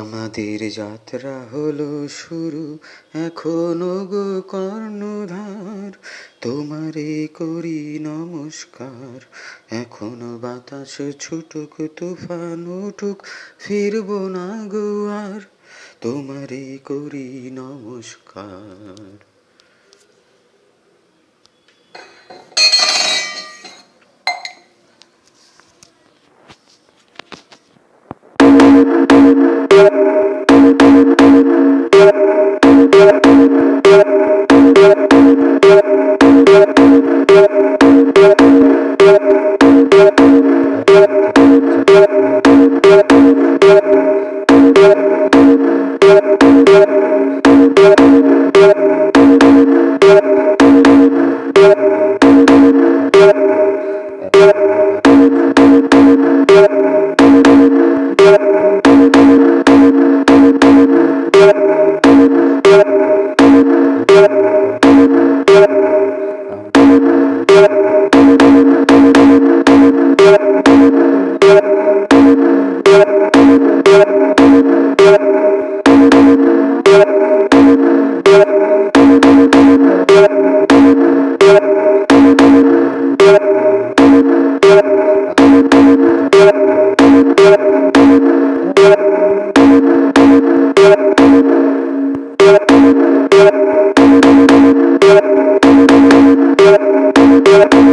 আমাদের যাত্রা হলো শুরু এখনো গো কর্ণধার তোমারে করি নমস্কার এখনো বাতাস ছুটুক তুফান উঠুক ফিরব না গো আর তোমারে করি নমস্কার Thank you.